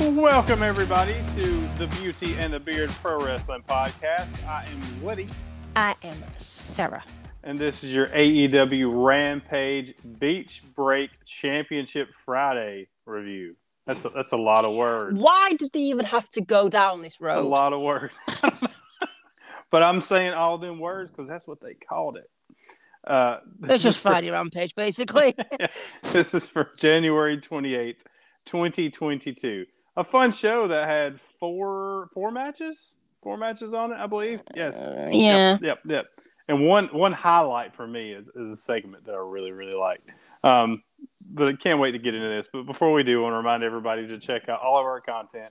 Welcome, everybody, to the Beauty and the Beard Pro Wrestling Podcast. I am Woody, I am Sarah. and this is your AEW Rampage Beach Break Championship Friday review. That's a, that's a lot of words. Why did they even have to go down this That's a lot of words. but I'm saying all them words because that's what they called it. Uh, It's just Friday Rampage, basically. this is for January 28th, 2022. A fun show that had four four matches, four matches on it, I believe. Yes. Uh, yeah. Yep, yep, yep. And one one highlight for me is, is a segment that I really really like. Um, but I can't wait to get into this. But before we do, I want to remind everybody to check out all of our content,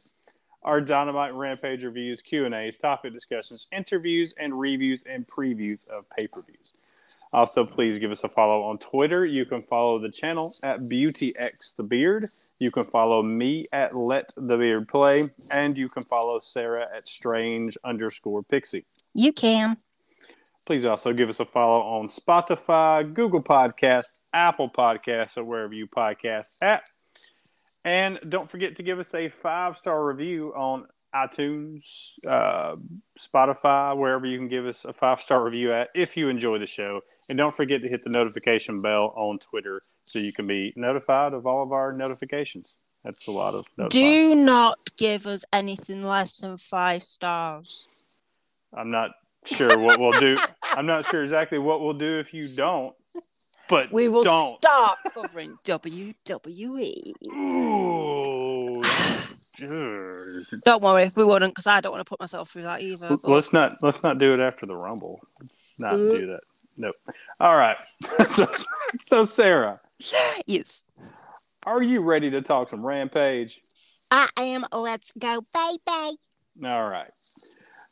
our Dynamite Rampage reviews, Q and A's, topic discussions, interviews, and reviews and previews of pay per views. Also, please give us a follow on Twitter. You can follow the channel at BeautyXTheBeard. You can follow me at Let the Beard Play, and you can follow Sarah at Strange underscore Pixie. You can. Please also give us a follow on Spotify, Google Podcasts, Apple Podcasts, or wherever you podcast at. And don't forget to give us a five star review on iTunes, uh, Spotify, wherever you can give us a five star review at if you enjoy the show. And don't forget to hit the notification bell on Twitter so you can be notified of all of our notifications. That's a lot of notifying. Do not give us anything less than five stars. I'm not sure what we'll do. I'm not sure exactly what we'll do if you don't. But We will don't. start covering. WWE. Ooh. Ugh. Don't worry, we wouldn't, because I don't want to put myself through that either. but- let's not let's not do it after the rumble. Let's not mm. do that. Nope. All right. so, so Sarah, yes. are you ready to talk some rampage? I am. Let's go, baby. All right.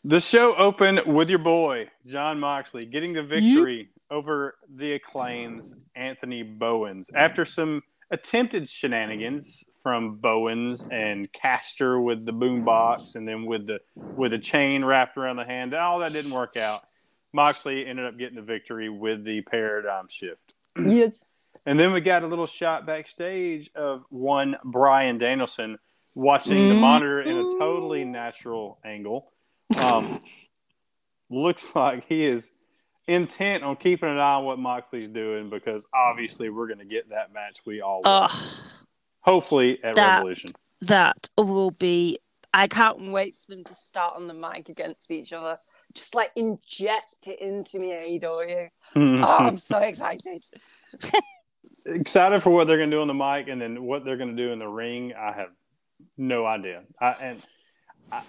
The show opened with your boy Jon Moxley getting the victory over the acclaims Anthony Bowens after some attempted shenanigans from Bowens and Caster with the boombox and then with the with a chain wrapped around the hand. All that didn't work out. Moxley ended up getting the victory with the paradigm shift. Yes. And then we got a little shot backstage of one Bryan Danielson watching the Mm. monitor in a totally natural angle. Um, looks like he is intent on keeping an eye on what Moxley's doing because obviously we're going to get that match we all want. Oh, Hopefully at that- Revolution. that will be. I can't wait for them to start on the mic against each other. Just like inject it into me, AEW. Oh, I'm so excited. Excited for what they're going to do on the mic and then what they're going to do in the ring. I have no idea. I, and I,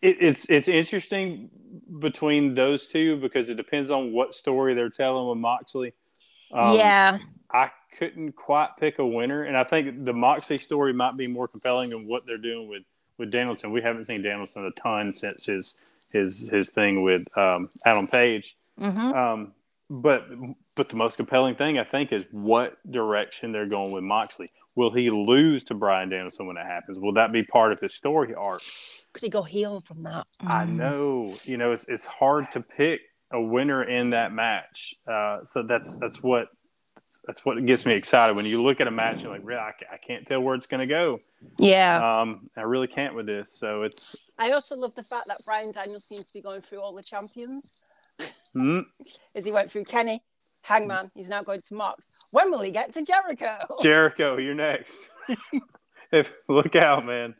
it, it's it's interesting between those two because it depends on what story they're telling with Moxley. Um, yeah, I couldn't quite pick a winner, and I think the Moxley story might be more compelling than what they're doing with with Danielson. We haven't seen Danielson a ton since his his his thing with um, Adam Page. hmm Um, but but the most compelling thing I think is what direction they're going with Moxley. Will he lose to Bryan Danielson when it happens? Will that be part of his story arc? could he go heel from that? I Mm. know, you know, it's it's hard to pick a winner in that match. Uh, so that's that's what that's what gets me excited when you look at a match. You're like, really, I, I can't tell where it's going to go. Yeah, Um, I really can't with this. So it's I also love the fact that Brian Daniels seems to be going through all the champions. mm, As he went through Kenny, Hangman, he's now going to Mox. When will he get to Jericho? Jericho. You're next. if look out, man.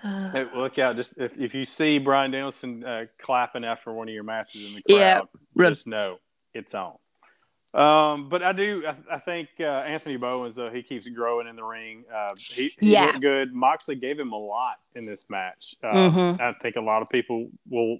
Hey, look out! Just if, if you see Bryan Danielson uh, clapping after one of your matches in the crowd, Yeah, run. just know it's on. Um, but I do. I, I think uh, Anthony Bowens, though, he keeps growing in the ring. Uh, he, he Yeah. looked good. Moxley gave him a lot in this match. Uh, Mhm. I think a lot of people will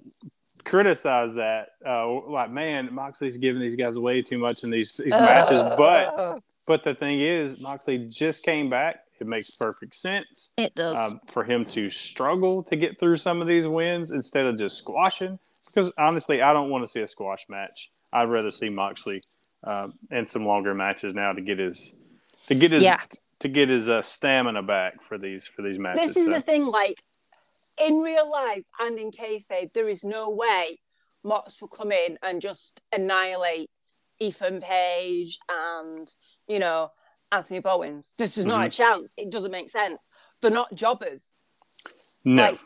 criticize that. Uh, like, man, Moxley's giving these guys way too much in these these matches. But but the thing is, Moxley just came back. it makes perfect sense. It does. Um, for him to struggle to get through some of these wins instead of just squashing. Because honestly, I don't want to see a squash match. I'd rather see Moxley um, in some longer matches now to get his to get his Yeah. to get his uh, stamina back for these for these matches. this is So, the thing, like in real life and in kayfabe, there is no way Mox will come in and just annihilate Ethan Page and you know Anthony Bowens. This is not a chance. It doesn't make sense. They're not jobbers. no, Like,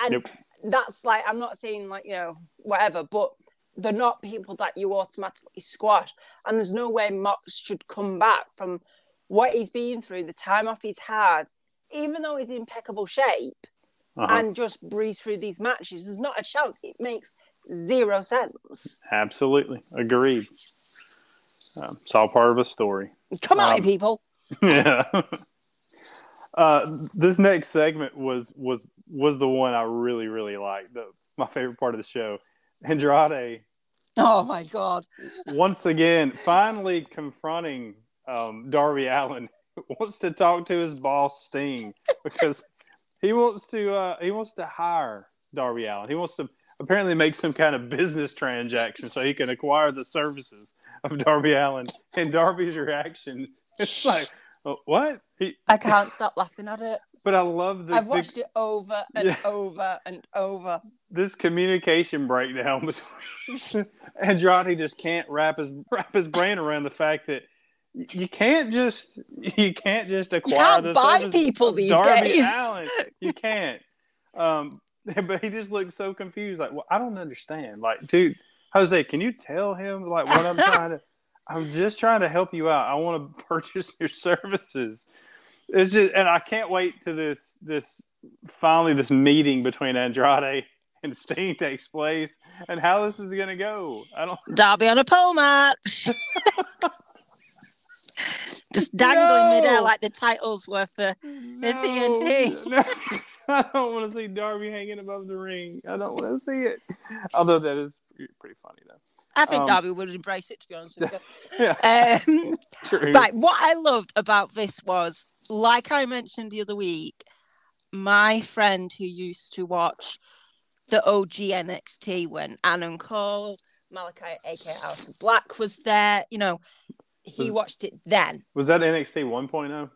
and Nope. that's like I'm not saying like you know whatever, but they're not people that you automatically squash. And there's no way Mox should come back from what he's been through, the time off he's had, even though he's in impeccable shape, uh-huh. and just breeze through these matches. There's not a chance. It makes zero sense. absolutely agreed. Um, it's all part of a story. Come on, Um, people. yeah. Uh, this next segment was was was the one I really really liked. The, my favorite part of the show. Andrade Oh my god. once again finally confronting um, Darby Allin wants to talk to his boss Sting because he wants to uh, he wants to hire Darby Allin. He wants to apparently make some kind of business transaction so he can acquire the services of Darby Allin. And Darby's reaction it's like "Oh, what? He, I can't stop laughing at it. But I love this. I've watched it over and Yeah. over and over. this communication breakdown between Andrade just can't wrap his wrap his brain around the fact that you can't just you can't just acquire can't the buy people these Darby days. Allin. You can't. Um, but he just looks so confused. Like, well, I don't understand. Like, dude, Jose, can you tell him like what I'm trying to? I'm just trying to help you out. I want to purchase your services. It's just, and I can't wait to this this finally this meeting between Andrade and Sting takes place and how this is gonna go. I don't. Darby on a pole match. Just dangling No. midair like the titles were for TNT. No, I don't want to see Darby hanging above the ring. I don't want to see it. Although that is pretty funny though. I think Um, Darby would embrace it, to be honest with you. Yeah, Um, true. right, what I loved about this was, like I mentioned the other week, my friend who used to watch the OG NXT when Anna Cole, Malakai, aka of Black, was there. You know, he Was- watched it then. Was that NXT 1.0?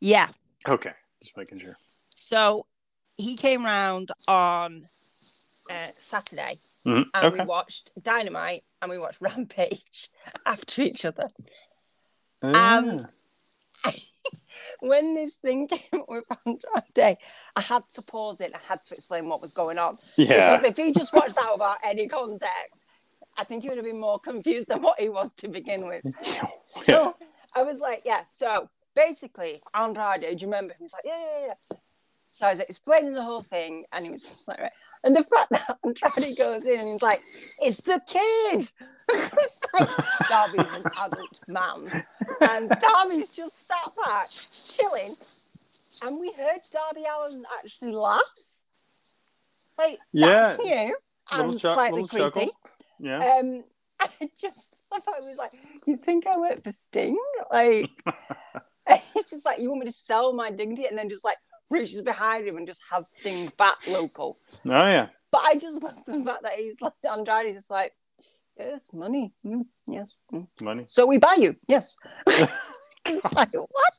Yeah. Okay, just making sure. So he came round on uh, Saturday Mhm, and Okay. we watched Dynamite and we watched Rampage after each other. and- Ah, when this thing came up with Andrade, I had to pause it. I had to explain what was going on. yeah, Because if he just watched that without any context, I think he would have been more confused than what he was to begin with. yeah. I was like, yeah. So basically, Andrade, do you remember? He's like, yeah, yeah, yeah. So I was explaining the whole thing, and he was just like, right. And the fact that Andrade goes in and he's like, it's the kid. it's like Darby's an adult man, and Darby's just sat back chilling, and we heard Darby Allin actually laugh. Like that's Yeah. new and chuck- slightly creepy. chuckle. Yeah, Um, I just love how he was like, "You think I work for Sting?" Like, it's just like you want me to sell my dignity, and then just like reaches behind him and just has Sting's back local. oh yeah. But I just love the fact that he's like Andrade's just like, "Yes, money, mm, yes." mm. Money. So we buy you, yes. it's like what?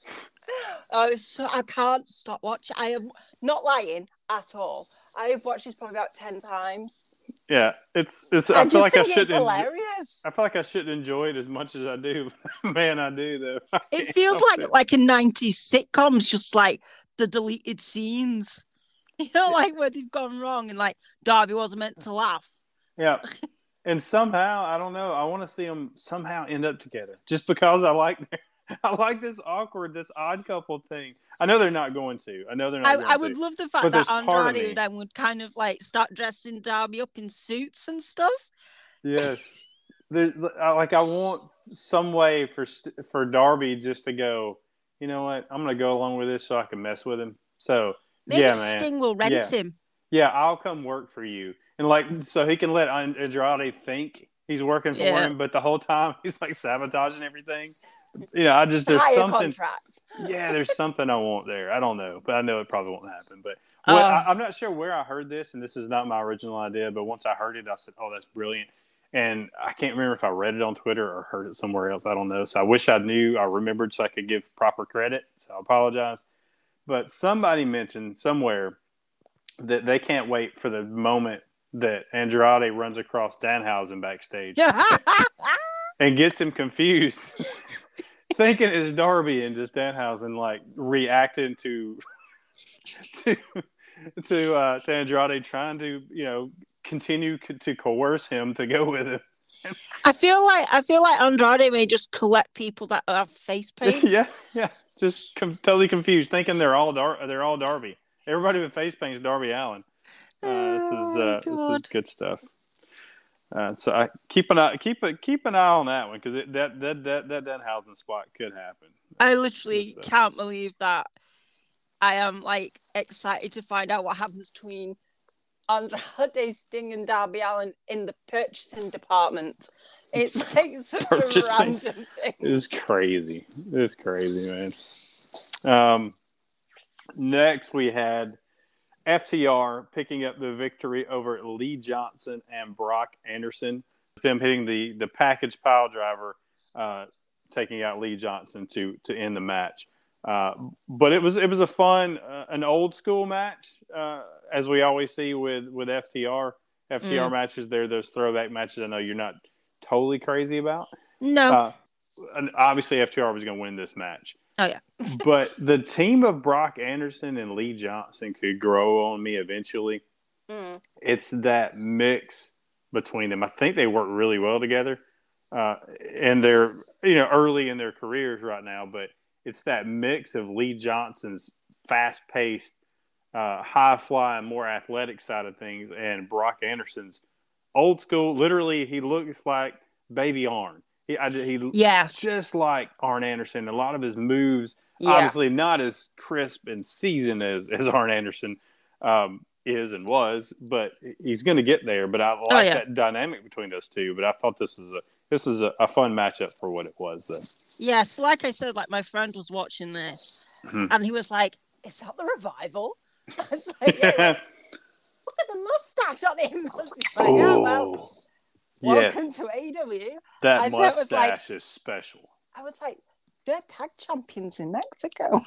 Oh, so I can't stop watching. I am not lying at all. I have watched this probably about ten times. Yeah, it's it's. I, I, feel like I enjo- hilarious. I feel like I shouldn't enjoy it as much as I do. Man, I do though. It feels like it. like a 90s sitcoms, just like the deleted scenes. You know, like where they've gone wrong and like Darby wasn't meant to laugh. Yeah. And somehow, I don't know. I want to see them somehow end up together, just because I like, their. I like this awkward, this odd couple thing. I know they're not going to. I know they're not. I, I would to. love the fact that Andrade then would kind of like start dressing Darby up in suits and stuff. Yes. There, like I want some way for for Darby just to go. You know what? I'm gonna go along with this so I can mess with him. So Maybe yeah, man. Sting will rent Yeah. him. Yeah, I'll come work for you, and like so he can let Andrade think he's working for Yeah. him, but the whole time he's like sabotaging everything. you know, I just there's Higher something. contract. Yeah, there's something I want there. I don't know, but I know it probably won't happen. But what, Uh. I, I'm not sure where I heard this, and this is not my original idea. But once I heard it, I said, "Oh, that's brilliant." And I can't remember if I read it on Twitter or heard it somewhere else. I don't know. So I wish I knew. I remembered so I could give proper credit. So I apologize. But somebody mentioned somewhere that they can't wait for the moment that Andrade runs across Danhausen backstage and gets him confused, thinking it's Darby and just Danhausen like reacting to to to uh, to Andrade trying to you know continue co- to coerce him to go with him. I feel like I feel like Andrade may just collect people that have face paint. yeah, yeah, just com- totally confused, thinking they're all Dar- they're all Darby. Everybody with face paint is Darby Allin. Uh, this is Oh, uh, this is good stuff. Uh, so I keep an eye keep a keep an eye on that one because that that that that Danhausen spot could happen. I literally It's, uh, can't believe that I am like excited to find out what happens between Andrade Sting and Darby Allin in the purchasing department. It's like such Purchasing. a random thing. It's crazy. It's crazy, man. Um, next we had FTR picking up the victory over Lee Johnson and Brock Anderson. Them hitting the the package pile driver, uh, taking out Lee Johnson to to end the match. Uh, but it was it was a fun, uh, an old school match, uh, as we always see with with FTR. FTR Mm. matches, they're those throwback matches. I know you're not totally crazy about. No. Uh, and obviously, FTR was going to win this match. Oh, yeah. but the team of Brock Anderson and Lee Johnson could grow on me eventually. Mm. It's that mix between them. I think they work really well together, uh, and they're you know early in their careers right now. But it's that mix of Lee Johnson's fast paced, uh, high flying, more athletic side of things, and Brock Anderson's old school. Literally, he looks like Baby Arn. He, I, he yeah. just like Arn Anderson. A lot of his moves, Yeah. obviously not as crisp and seasoned as, as Arn Anderson um, is and was, but he's going to get there. But I like Oh, yeah. that dynamic between those two. But I thought this was a this is a, a fun matchup for what it was. Yeah. So, like I said, like my friend was watching this Mhm. and he was like, Is that the revival? I was like, yeah, like, look at the mustache on him. I was just like, yeah, well, Oh, yes, welcome to AEW. that I said it was like- mustache is special. I was like, they're tag champions in Mexico.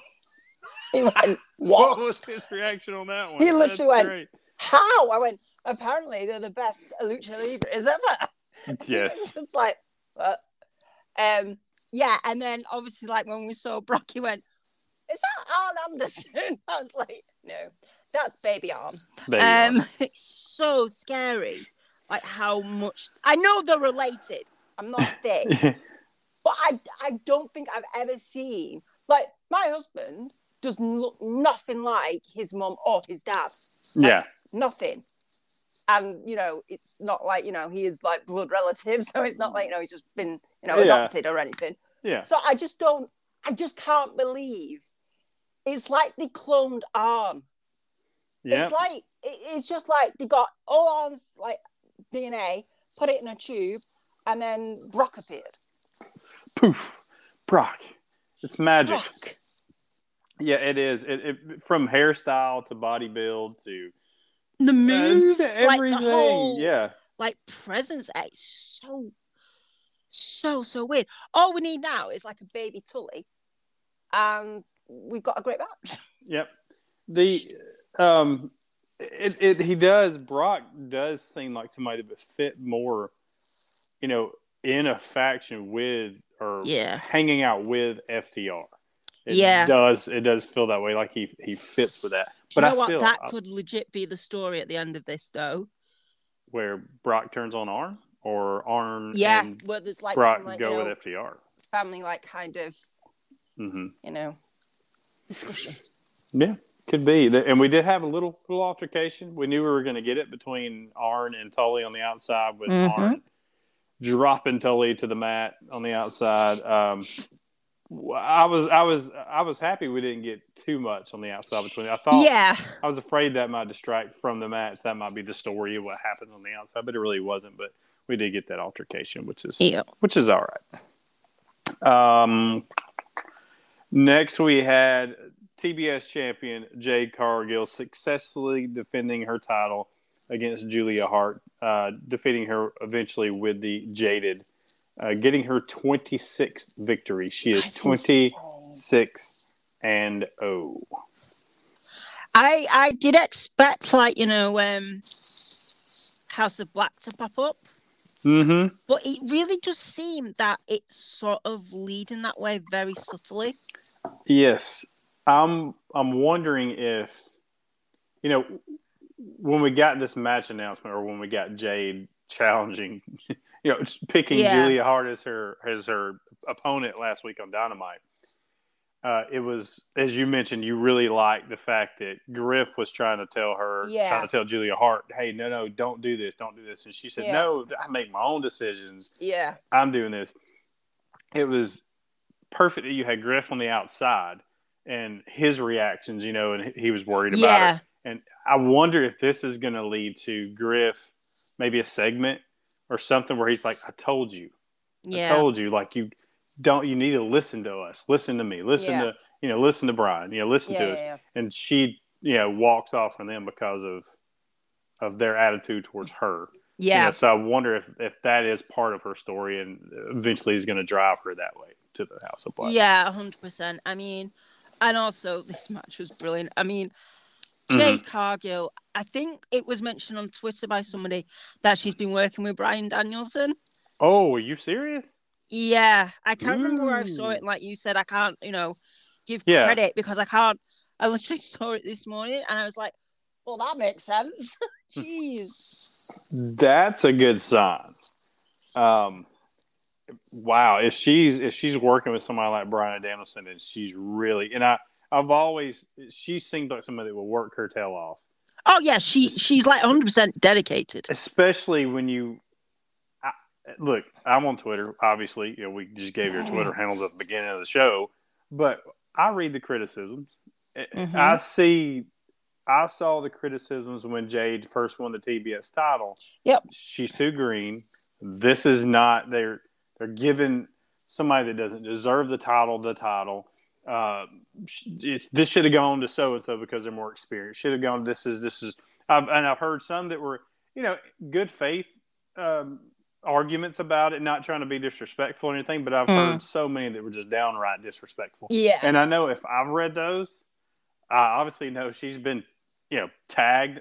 he went, What what? was his reaction on that one? He literally That's went- great. How? I went, apparently they're the best lucha libres ever. Yes. It's just like, what? Um, yeah. And then obviously, like when we saw Brock, he went, is that Arn Anderson? I was like, no, that's Baby Arn. There you um, it's so scary. Like how much I know they're related. I'm not thick, but I, I don't think I've ever seen, like, my husband does look nothing like his mom or his dad. yeah. Nothing. And, you know, it's not like, you know, he is like blood relative. So it's not like, you know, he's just been, you know, Yeah. adopted or anything. Yeah. So I just don't, I just can't believe it's like they cloned Arn. Yeah. It's like, it's just like they got all Arn's like DNA, put it in a tube, and then Brock appeared. Poof. Brock. It's magic. Brock. Yeah, it is. It, it from hairstyle to body build to The moves, like the whole yeah, like presence. It's so so so weird. All we need now is like a baby Tully. And we've got a great match. yep. The um, it, it he does. Brock does seem like somebody that fit more, you know, in a faction with or Yeah. hanging out with FTR. It Yeah. does. It does feel that way. Like he he fits with that. Do But you I know what? still that I- could legit be the story at the end of this, though. where Brock turns on Arn or Arn Yeah, and where there's like Brock some like, go you know, with FTR. family like kind of, hmm you know, discussion. Yeah, could be. And we did have a little little altercation. We knew we were going to get it between Arn and Tully on the outside, with Mhm. Arn dropping Tully to the mat on the outside. Um, I was I was I was happy we didn't get too much on the outside between. I thought Yeah, I was afraid that might distract from the match. That might be the story of what happens on the outside, but it really wasn't. But we did get that altercation, which is yeah. which is all right. Um, next, we had TBS champion Jade Cargill successfully defending her title against Julia Hart, uh, defeating her eventually with the Jaded, uh, getting her 26th victory. She is That's 26 and oh. 0. I I did expect like you know um House of Black to pop up, Mm-hmm. but it really just seemed that it's sort of leading that way very subtly. Yes, I'm. I'm wondering if, you know, when we got this match announcement, or when we got Jade challenging, you know, picking Yeah. Julia Hart as her as her opponent last week on Dynamite. Uh, it was, as you mentioned, you really liked the fact that Griff was trying to tell her, Yeah. trying to tell Julia Hart, "Hey, no, no, don't do this, don't do this," and she said, Yeah. "No, I make my own decisions. Yeah. I'm doing this. It was perfect that you had Griff on the outside and his reactions, you know, and he was worried about Yeah. it. And I wonder if this is going to lead to Griff, maybe a segment or something where he's like, I told you, I told you, like, you don't, you need to listen to us, listen to me, listen Yeah. to, you know, listen to Brian, you know, listen Yeah. to yeah, us. yeah. And she, you know, walks off from them because of, of their attitude towards her. You Yeah. know, so I wonder if, if that is part of her story and eventually is going to drive her that way to the House of Black. Yeah, hundred percent. I mean, and also this match was brilliant. I mean, Mm-hmm. Cargill. I think it was mentioned on Twitter by somebody that she's been working with Bryan Danielson. Oh, are you serious? Yeah, I can't remember where I saw it. Like you said, I can't, you know, give Yeah. credit because I can't. I literally saw it this morning, and I was like, "Well, that makes sense." Jeez. That's a good sign. Um, wow, if she's if she's working with somebody like Bryan Danielson, and she's really and I I've always she seemed like somebody that will work her tail off, Oh yeah, she she's like hundred percent dedicated. especially when you. I, look, I'm on Twitter. Obviously, you know we just gave your Twitter handles at the beginning of the show, but I read the criticisms. I- Mhm. I see. I saw the criticisms when Jade first won the TBS title. Yep. She's too green. This is not they're they're giving somebody that doesn't deserve the title the title. Uh, this should have gone to so and so because they're more experienced. Should have gone. This is this is. I've, and I've heard some that were you know good faith um, arguments about it, not trying to be disrespectful or anything. But I've Mm. heard so many that were just downright disrespectful. Yeah. And I know if I've read those, I obviously know she's been, you know, tagged.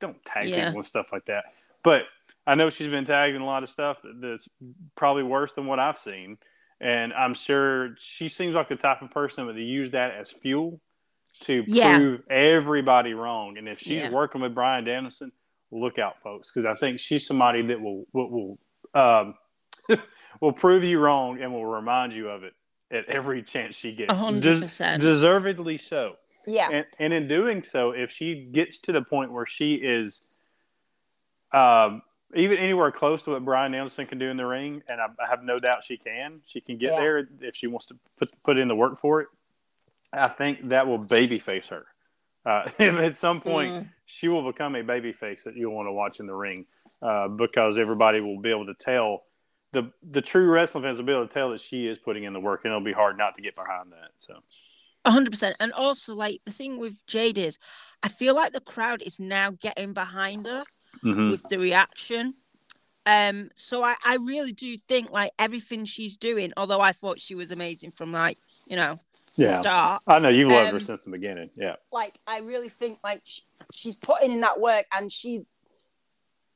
Don't tag Yeah. people and stuff like that. But I know she's been tagged in a lot of stuff that's probably worse than what I've seen. And I'm sure she seems like the type of person that would use that as fuel to Yeah. prove everybody wrong. And if she's Yeah. working with Bryan Danielson, look out, folks, because I think she's somebody that will will, will um, will prove you wrong and will remind you of it at every chance she gets. A hundred Des- deservedly so. Yeah. And, and in doing so, if she gets to the point where she is um, even anywhere close to what Brian Anderson can do in the ring, and I, I have no doubt she can, she can get Yeah. there if she wants to put put in the work for it. I think that will babyface her. Uh, if at some point Mm. she will become a babyface that you'll want to watch in the ring, uh, because everybody will be able to tell the the true wrestling fans will be able to tell that she is putting in the work, and it'll be hard not to get behind that. So. A hundred percent. And also, like the thing with Jade is, I feel like the crowd is now getting behind her mhm. with the reaction. Um, so I, I really do think like everything she's doing, although I thought she was amazing from like, you know, Yeah, start. I know you've loved her Um, since the beginning. Yeah, Like I really think like sh- she's putting in that work and she's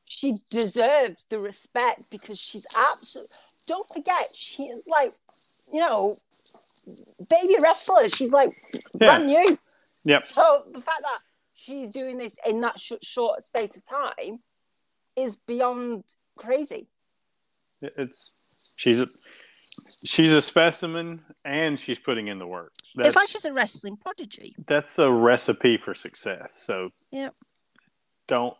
she deserves the respect because she's absolutely. Don't forget, she is like, you know, baby wrestler. She's like brand new. Yep. So the fact that she's doing this in that sh- short space of time is beyond crazy. It's she's a she's a specimen, and she's putting in the work. That's, it's like she's a wrestling prodigy. that's the recipe for success. So Yep. don't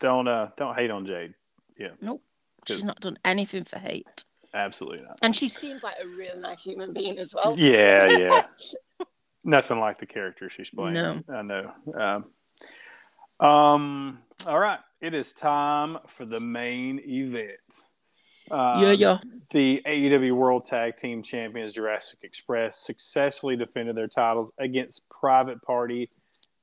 don't uh don't hate on Jade. Yeah, nope, she's not done anything for hate. Absolutely not. And she seems Seems like a real nice human being as well. Yeah, yeah. Nothing like the character she's playing. No. I know. Um, um, all right. It is time for the main event. Uh, yeah, yeah. The AEW World Tag Team Champions Jurassic Express successfully defended their titles against Private Party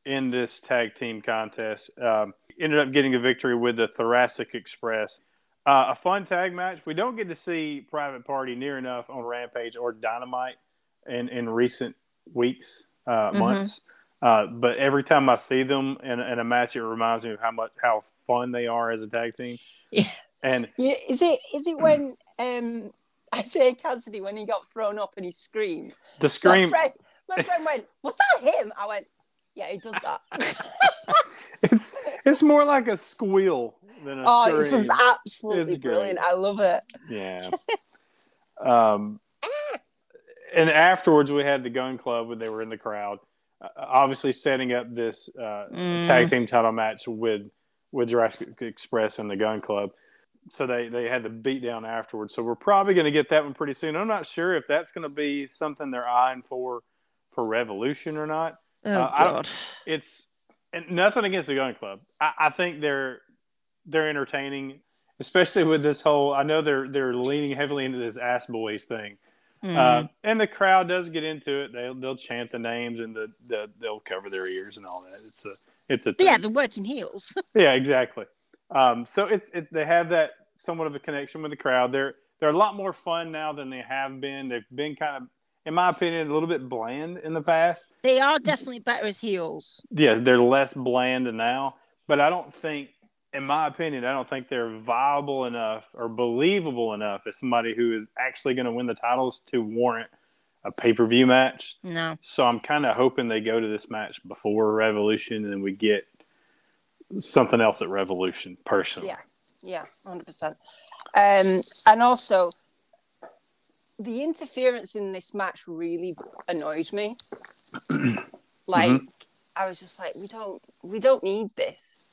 in this tag team contest. Um, ended up getting a victory with the Thoracic Express. Uh, a fun tag match. We don't get to see Private Party near enough on Rampage or Dynamite in, in recent weeks, uh, Mhm. months. Uh, but every time I see them in, in a match, it reminds me of how much how fun they are as a tag team. Yeah. And Yeah, is it is it when um Isiah Kassidy when he got thrown up and he screamed? the scream, My friend, my friend went, "Was that him?" I went, "Yeah, he does that." it's it's more like a squeal than a oh, scream. this was absolutely brilliant. I love it. Yeah. um, and afterwards, we had the Gunn Club when they were in the crowd, uh, obviously setting up this uh, Mm. tag team title match with with Jurassic Express and the Gunn Club. So they they had the beatdown afterwards. So we're probably going to get that one pretty soon. I'm not sure if that's going to be something they're eyeing for for Revolution or not. Oh Uh, I god. It's and nothing against the Gunn Club. I, I think they're they're entertaining, especially with this whole. I know they're they're leaning heavily into this ass boys thing, Mm. uh, and the crowd does get into it. They'll they'll chant the names and the, the they'll cover their ears and all that. It's a it's a But yeah, the working heels. yeah exactly. Um, so it's it, they have that somewhat of a connection with the crowd. They're they're a lot more fun now than they have been. They've been kind of, in my opinion, a little bit bland in the past. they are definitely better as heels. yeah, they're less bland now, but I don't think, in my opinion, I don't think they're viable enough or believable enough as somebody who is actually going to win the titles to warrant a pay per view match. No. So I'm kind of hoping they go to this match before Revolution and then we get something else at Revolution, personally. Yeah, yeah, hundred percent. Um, and also, the interference in this match really annoyed me. like, Mm-hmm. I was just like, we don't, we don't need this.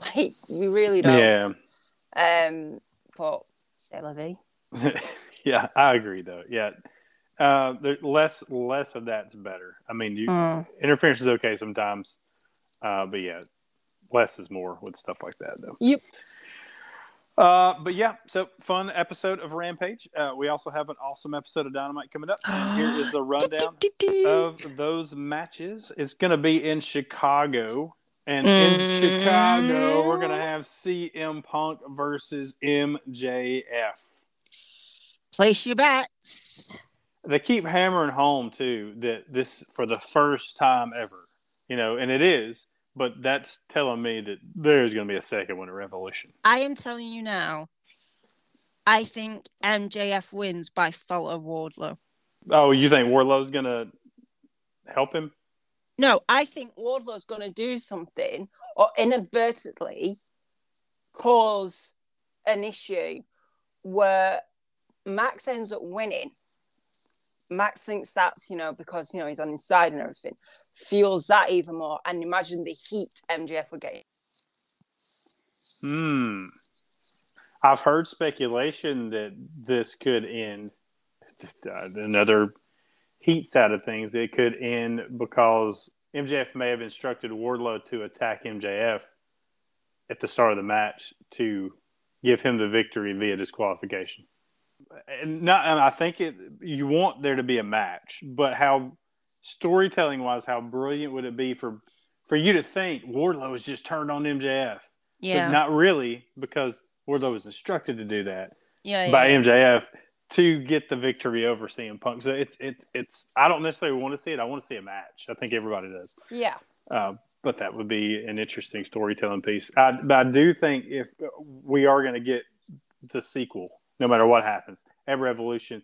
Like, we really don't. Yeah. Um, but c'est la vie. yeah, I agree though. Yeah. Uh, there, less less of that's better. I mean, you, Mm. interference is okay sometimes, uh, but yeah, less is more with stuff like that, though. Yep. Uh, but yeah, so fun episode of Rampage. Uh, we also have an awesome episode of Dynamite coming up. Here is the rundown of those matches. It's going to be in Chicago. And in Mm. Chicago, we're going to have CM Punk versus MJF. Place your bets. they keep hammering home too that this for the first time ever, you know, and it is, but that's telling me that there's going to be a second one at Revolution. I am telling you now. I think MJF wins by fault of Wardlow. Oh, you think Wardlow's going to help him? No, I think Wardlow's going to do something or inadvertently cause an issue where Max ends up winning. Max thinks that's, you know, because, you know, he's on his side and everything, feels that even more. And imagine the heat MJF would get. Hmm. I've heard speculation that this could end. Uh, another heat side of things, it could end because MJF may have instructed Wardlow to attack MJF at the start of the match to give him the victory via disqualification. And not, and I think it. You want there to be a match, but how storytelling wise, how brilliant would it be for for you to think Wardlow has just turned on MJF? yeah, but not really because Wardlow was instructed to do that yeah, by yeah. MJF to get the victory over CM Punk. So it's it's it's I don't necessarily want to see it. I want to see a match. I think everybody does. Yeah. Uh, but that would be an interesting storytelling piece. I, but I do think if we are going to get the sequel, no matter what happens at Revolution,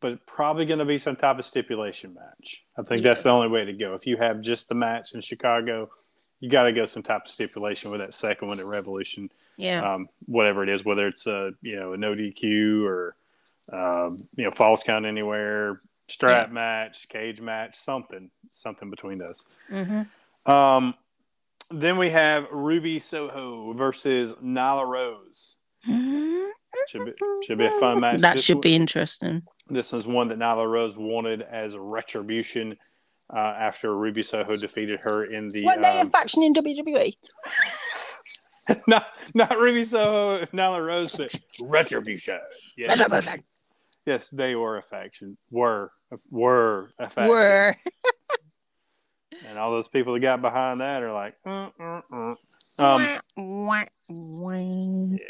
but probably going to be some type of stipulation match. I think that's the only way to go. If you have just the match in Chicago, you got to go some type of stipulation with that second one at Revolution yeah. um, whatever it is, whether it's a you know a no DQ or um, you know false count anywhere, strap match, cage match, something, something between those. hmm Um, then we have Ruby Soho versus Nyla Rose. Should be should be a fun match. That This should one- be interesting. This is one that Nyla Rose wanted as retribution uh, after Ruby Soho defeated her in the. Weren't they a um, faction in WWE? not not Ruby Soho, Nyla Rose, but Retribution. Yes, yes, they were a faction. Were were a faction. Were. And all those people that got behind that are like, um, Wah, wah, wah. yeah.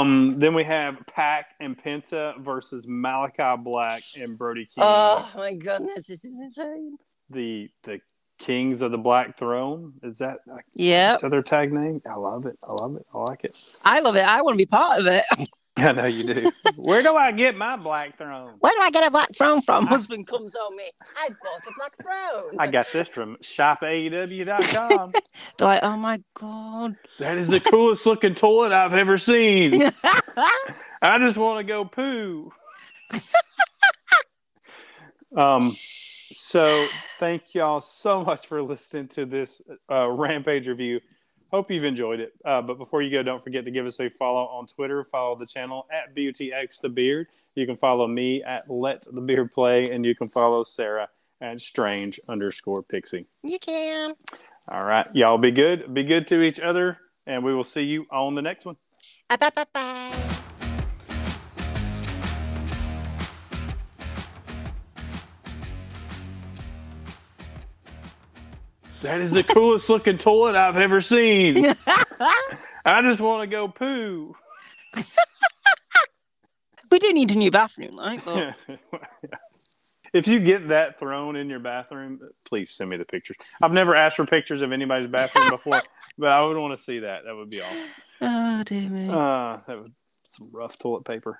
Um, then we have Pac and Penta versus Malakai Black and Brody King, Oh my goodness, this is insane. the the Kings of the Black Throne. Is that yeah? is that their tag name? I love it. I love it. I like it. I love it. I want to be part of it. I know you do. Where do I get my Black Throne? Where do I get a black throne from? Husband comes on me. I bought a black throne. I got this from shopaew.com. They're like, oh my god. that is the coolest looking toilet I've ever seen. I just want to go poo. um, so thank y'all so much for listening to this uh, Rampage review. Hope you've enjoyed it. Uh, but before you go, don't forget to give us a follow on Twitter. Follow the channel at BeautyX the Beard. You can follow me at Let the Beard Play, and you can follow Sarah at Strange underscore Pixie. you can. All right, y'all be good. Be good to each other, and we will see you on the next one. Bye bye bye That is the coolest looking toilet I've ever seen. I just want to go poo. we do need a new bathroom, like, but if you get that thrown in your bathroom, please send me the pictures. I've never asked for pictures of anybody's bathroom before, but I would want to see that. That would be awesome. oh dear me. Uh, that would some rough toilet paper.